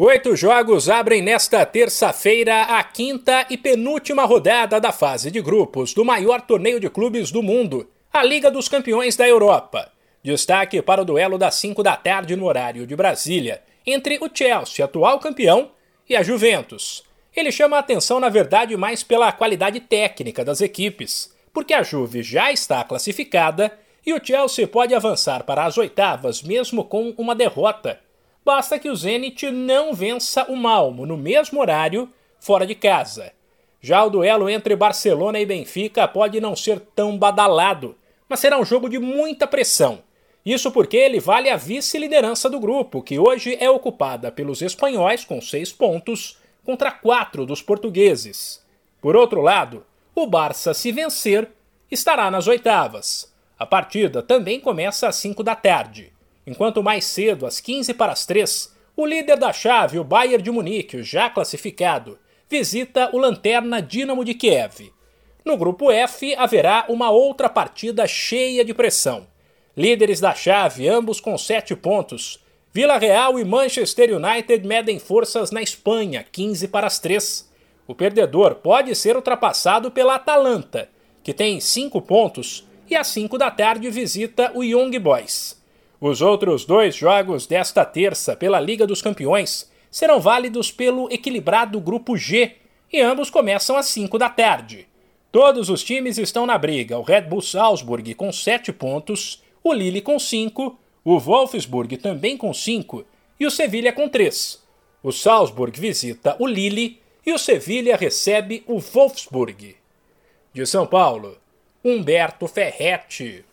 Oito jogos abrem nesta terça-feira a quinta e penúltima rodada da fase de grupos do maior torneio de clubes do mundo, a Liga dos Campeões da Europa. Destaque para o duelo das 5 da tarde no horário de Brasília, entre o Chelsea, atual campeão, e a Juventus. Ele chama a atenção, na verdade, mais pela qualidade técnica das equipes, porque a Juve já está classificada e o Chelsea pode avançar para as oitavas mesmo com uma derrota basta que o Zenit não vença o Malmo no mesmo horário, fora de casa. Já o duelo entre Barcelona e Benfica pode não ser tão badalado, mas será um jogo de muita pressão. Isso porque ele vale a vice-liderança do grupo, que hoje é ocupada pelos espanhóis com seis pontos contra quatro dos portugueses. Por outro lado, o Barça, se vencer, estará nas oitavas. A partida também começa às 5 da tarde enquanto mais cedo, às 15 para as 3, o líder da chave, o Bayern de Munique, já classificado, visita o Lanterna Dinamo de Kiev. No grupo F haverá uma outra partida cheia de pressão. Líderes da chave, ambos com 7 pontos, Vila Real e Manchester United medem forças na Espanha, 15 para as 3. O perdedor pode ser ultrapassado pela Atalanta, que tem 5 pontos, e às 5 da tarde visita o Young Boys. Os outros dois jogos desta terça pela Liga dos Campeões serão válidos pelo equilibrado Grupo G e ambos começam às 5 da tarde. Todos os times estão na briga: o Red Bull Salzburg com 7 pontos, o Lille com 5, o Wolfsburg também com 5 e o Sevilha com 3. O Salzburg visita o Lille e o Sevilha recebe o Wolfsburg. De São Paulo, Humberto Ferretti.